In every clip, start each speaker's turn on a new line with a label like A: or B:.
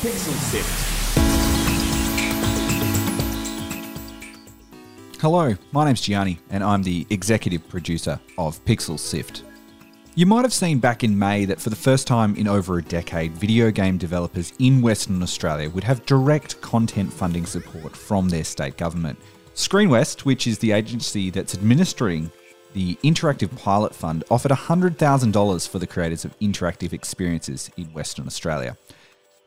A: Pixel Sift.
B: Hello, my name's Gianni, and I'm the executive producer of Pixel Sift. You might have seen back in May that for the first time in over a decade, video game developers in Western Australia would have direct content funding support from their state government. ScreenWest, which is the agency that's administering the Interactive Pilot Fund, offered $100,000 for the creators of interactive experiences in Western Australia.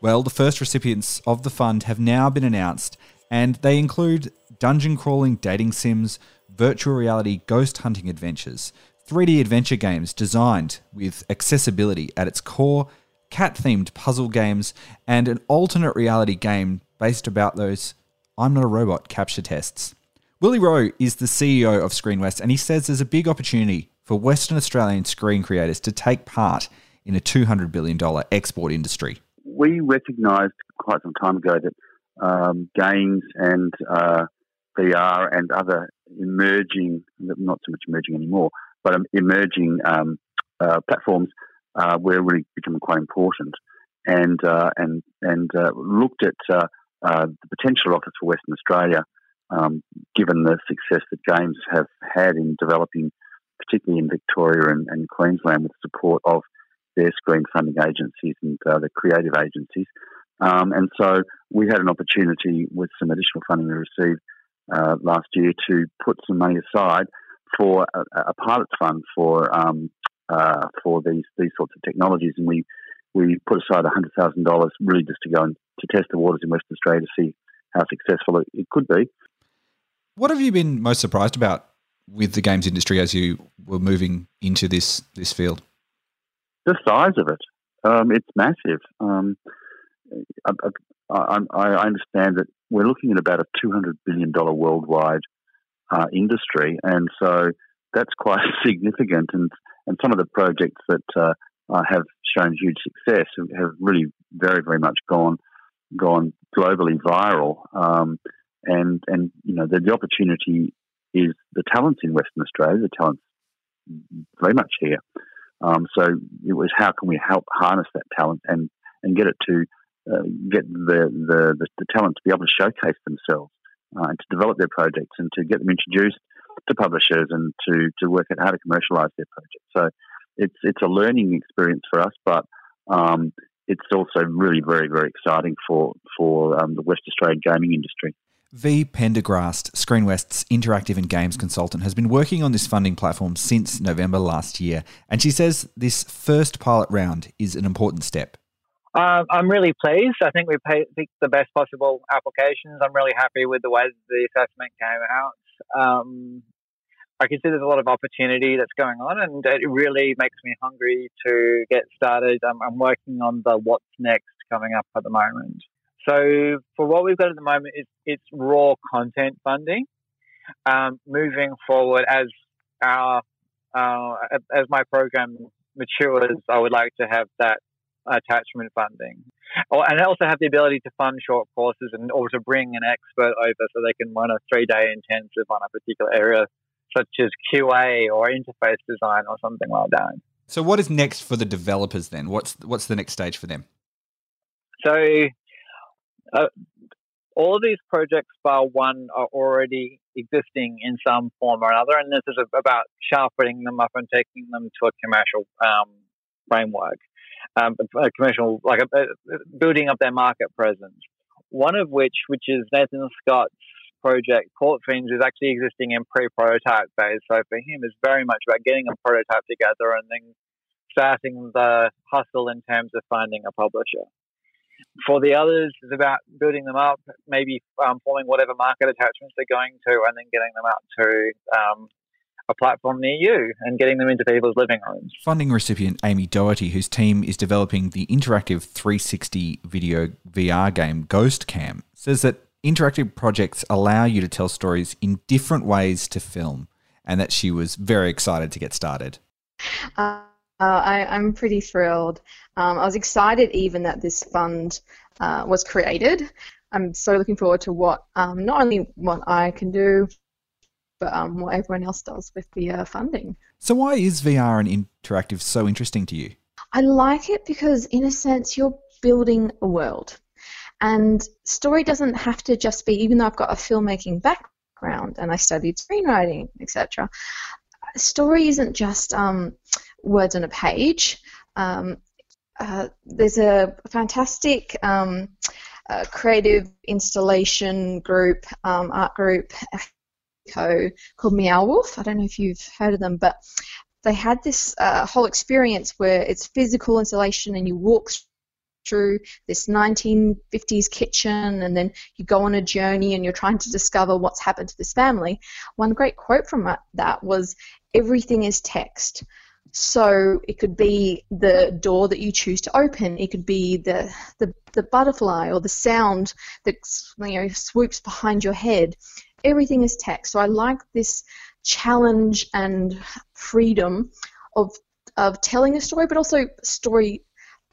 B: Well, the first recipients of the fund have now been announced, and they include dungeon crawling dating sims, virtual reality ghost hunting adventures, 3D adventure games designed with accessibility at its core, cat themed puzzle games, and an alternate reality game based about those I'm Not a Robot CAPTCHA tests. Willie Rowe is the CEO of ScreenWest, and he says there's a big opportunity for Western Australian screen creators to take part in a $200 billion export industry
C: we recognised quite some time ago that um, games and uh, VR and other emerging, not so much emerging anymore, but um, emerging um, uh, platforms uh, were really becoming quite important, and uh, and and uh, looked at uh, the potential offers for Western Australia, um, given the success that games have had in developing, particularly in Victoria and, and Queensland, with the support of their screen funding agencies and uh, the creative agencies. Um, and so we had an opportunity with some additional funding we received uh, last year to put some money aside for a, a pilot fund for um, uh, for these these sorts of technologies, and we we put aside hundred thousand dollars really just to go and to test the waters in Western Australia to see how successful it, it could be.
B: What have you been most surprised about with the games industry as you were moving into this this field?
C: The size of it. Um, it's massive. Um, I, I, I, understand that we're looking at about a $200 billion worldwide uh, industry, and so that's quite significant. And, and some of the projects that uh, have shown huge success have really very, very much gone gone globally viral. Um, and and you know the, the opportunity is the talents in Western Australia. The talents very much here. Um, so it was how can we help harness that talent and, and get it to uh, get the, the, the, the, talent to be able to showcase themselves uh, and to develop their projects and to get them introduced to publishers and to, to work out how to commercialize their projects. So it's it's a learning experience for us, but um, it's also really very very exciting for for um, the West Australian gaming industry.
B: V. Pendergrast, ScreenWest's interactive and games consultant, has been working on this funding platform since November last year, and she says this first pilot round is an important step.
D: Um, I'm really pleased. I think we picked the best possible applications. I'm really happy with the way the assessment came out. Um, I can see there's a lot of opportunity that's going on, and it really makes me hungry to get started. I'm, I'm working on the what's next coming up at the moment. So for what we've got at the moment, it's, it's raw content funding. Um, moving forward, as our uh, as my program matures, I would like to have that attachment funding, oh, and also have the ability to fund short courses and or to bring an expert over so they can run a three day intensive on a particular area, such as QA or interface design or something like that.
B: So, what is next for the developers then? What's what's the next stage for them?
D: So, uh, all of these projects, bar one, are already existing in some form or another, and this is about sharpening them up and taking them to a commercial um, framework, um, a commercial like a, a, building up their market presence. One of which, which is Nathan Scott's project, Port Fiends, is actually existing in pre-prototype phase. So for him, it's very much about getting a prototype together and then starting the hustle in terms of finding a publisher. For the others, it's about building them up, maybe um, forming whatever market attachments they're going to, and then getting them out to um, a platform near you and getting them into people's living rooms.
B: Funding recipient Amy Doherty, whose team is developing the interactive 360 video VR game Ghost Cam, says that interactive projects allow you to tell stories in different ways to film, and that she was very excited to get started.
E: Uh, uh, I, am pretty thrilled. Um, I was excited even that this fund uh, was created. I'm so looking forward to what um, not only what I can do, but um, what everyone else does with the uh, funding.
B: So, why is VR and interactive so interesting to you?
E: I like it because, in a sense, you're building a world. And story doesn't have to just be, even though I've got a filmmaking background and I studied screenwriting, etc. Story isn't just um, words on a page. Um, uh, there's a fantastic um, uh, creative installation group, um, art group, called Meow Wolf. I don't know if you've heard of them, but they had this uh, whole experience where it's physical installation and you walk through this 1950s kitchen and then you go on a journey and you're trying to discover what's happened to this family. One great quote from that was everything is text. So it could be the door that you choose to open. It could be the the, the butterfly or the sound that you know swoops behind your head. Everything is text. So I like this challenge and freedom of of telling a story, but also story,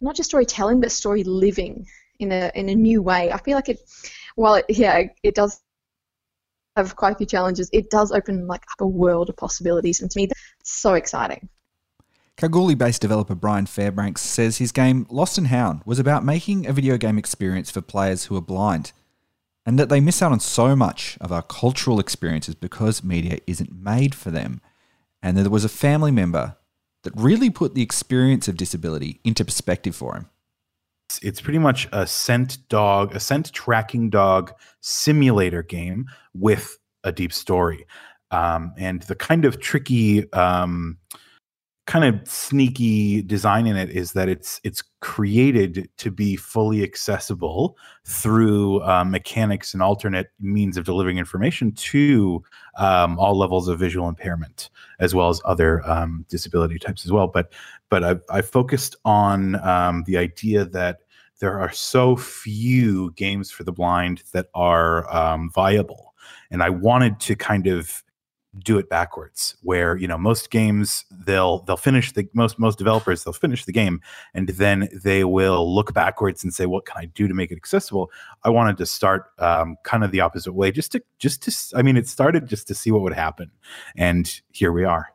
E: not just storytelling, but story living in a in a new way. I feel like it, while it, yeah, it does have quite a few challenges. It does open like up a world of possibilities, and to me, that's so exciting.
B: Kalgoorlie based developer Brian Fairbanks says his game Lost and Hound was about making a video game experience for players who are blind, and that they miss out on so much of our cultural experiences because media isn't made for them, and that there was a family member that really put the experience of disability into perspective for him.
A: It's pretty much a scent dog, a scent tracking dog simulator game with a deep story. Um, and the kind of tricky um, kind of sneaky design in it is that it's it's created to be fully accessible through uh, mechanics and alternate means of delivering information to um, all levels of visual impairment as well as other um, disability types as well. But but i i focused on um, the idea that there are so few games for the blind that are um, viable. And i wanted to kind of do it backwards where you know most games they'll they'll finish the most most developers they'll finish the game and then they will look backwards and say what can i do to make it accessible? I wanted to start um, kind of the opposite way just to just to i mean it started just to see what would happen and here we are.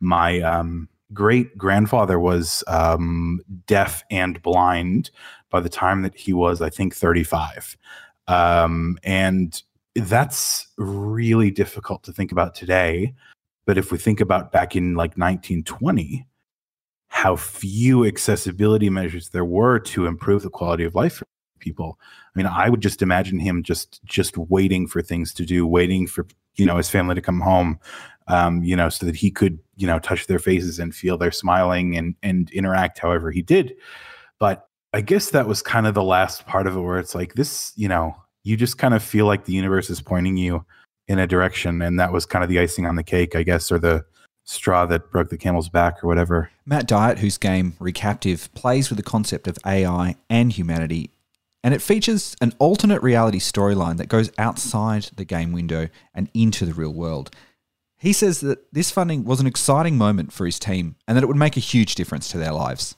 A: My um, great grandfather was um, deaf and blind by the time that he was i think 35 um, and that's really difficult to think about today. But if we think about back in like 1920, how few accessibility measures there were to improve the quality of life for people. I mean, I would just imagine him just just waiting for things to do, waiting for you know his family to come home, um, you know, so that he could you know touch their faces and feel their smiling and and interact however he did. But I guess that was kind of the last part of it where it's like this, you know, you just kind of feel like the universe is pointing you in a direction and that was kind of the icing on the cake i guess or the straw that broke the camel's back or whatever.
B: Matt diet whose game recaptive plays with the concept of ai and humanity and it features an alternate reality storyline that goes outside the game window and into the real world. He says that this funding was an exciting moment for his team and that it would make a huge difference to their lives.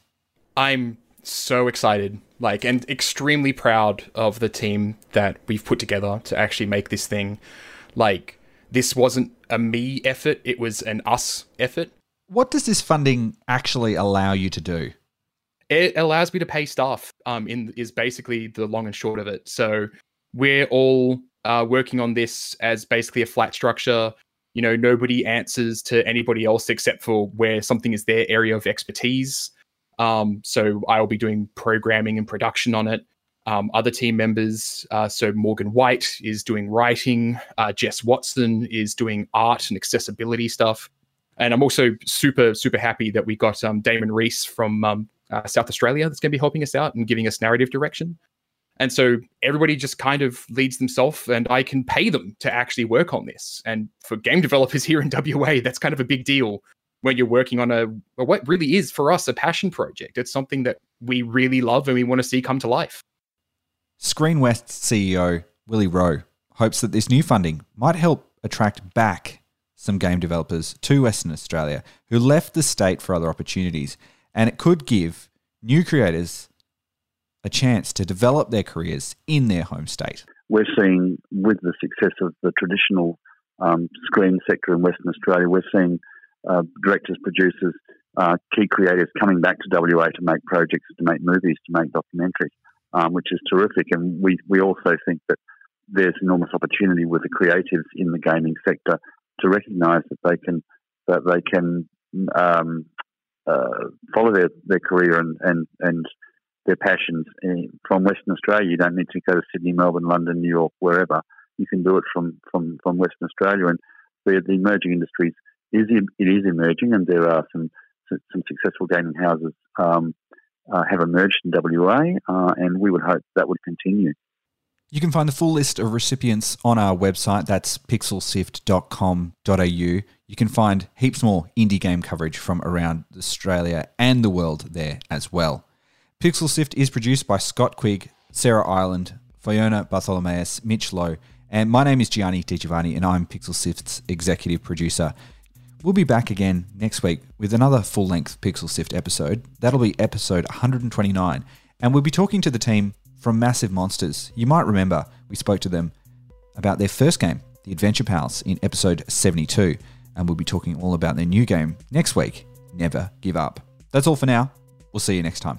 F: I'm so excited, like, and extremely proud of the team that we've put together to actually make this thing. Like, this wasn't a me effort, it was an us effort.
B: What does this funding actually allow you to do?
F: It allows me to pay staff, um, in is basically the long and short of it. So we're all uh, working on this as basically a flat structure. You know, nobody answers to anybody else except for where something is their area of expertise. Um, so I'll be doing programming and production on it. Um, other team members, uh, so Morgan White is doing writing, uh, Jess Watson is doing art and accessibility stuff. And I'm also super, super happy that we got um, Damon Reese from um, uh, South Australia that's going to be helping us out and giving us narrative direction. And so everybody just kind of leads themselves, and I can pay them to actually work on this. And for game developers here in WA, that's kind of a big deal when you're working on a, a what really is for us a passion project. It's something that we really love and we want to see come to life.
B: Screen West CEO Willie Rowe hopes that this new funding might help attract back some game developers to Western Australia who left the state for other opportunities, and it could give new creators a chance to develop their careers in their home state.
C: We're seeing, with the success of the traditional um, screen sector in Western Australia, we're seeing uh, directors, producers, uh, key creators coming back to WA to make projects, to make movies, to make documentaries. um, which is terrific. And we, we also think that there's enormous opportunity with the creatives in the gaming sector to recognise that they can that they can um, uh, follow their, their career and, and, and their passions from Western Australia. You don't need to go to Sydney, Melbourne, London, New York, wherever. You can do it from, from, from Western Australia. And the, the emerging industries is it is emerging, and there are some some successful gaming houses um, uh, have emerged in WA, uh, and we would hope that would continue.
B: You can find the full list of recipients on our website. That's pixelsift.com.au. You can find heaps more indie game coverage from around Australia and the world there as well. Pixel Sift is produced by Scott Quigg, Sarah Ireland, Fiona Bartholomaeus, Mitch Lowe, and my name is Gianni Di Giovanni, and I'm Pixel Sift's executive producer. We'll be back again next week with another full length Pixel Sift episode. That'll be episode 129, and we'll be talking to the team from Massive Monsters. You might remember we spoke to them about their first game, The Adventure Pals, in episode 72, and we'll be talking all about their new game next week, Never Give Up. That's all for now. We'll see you next time.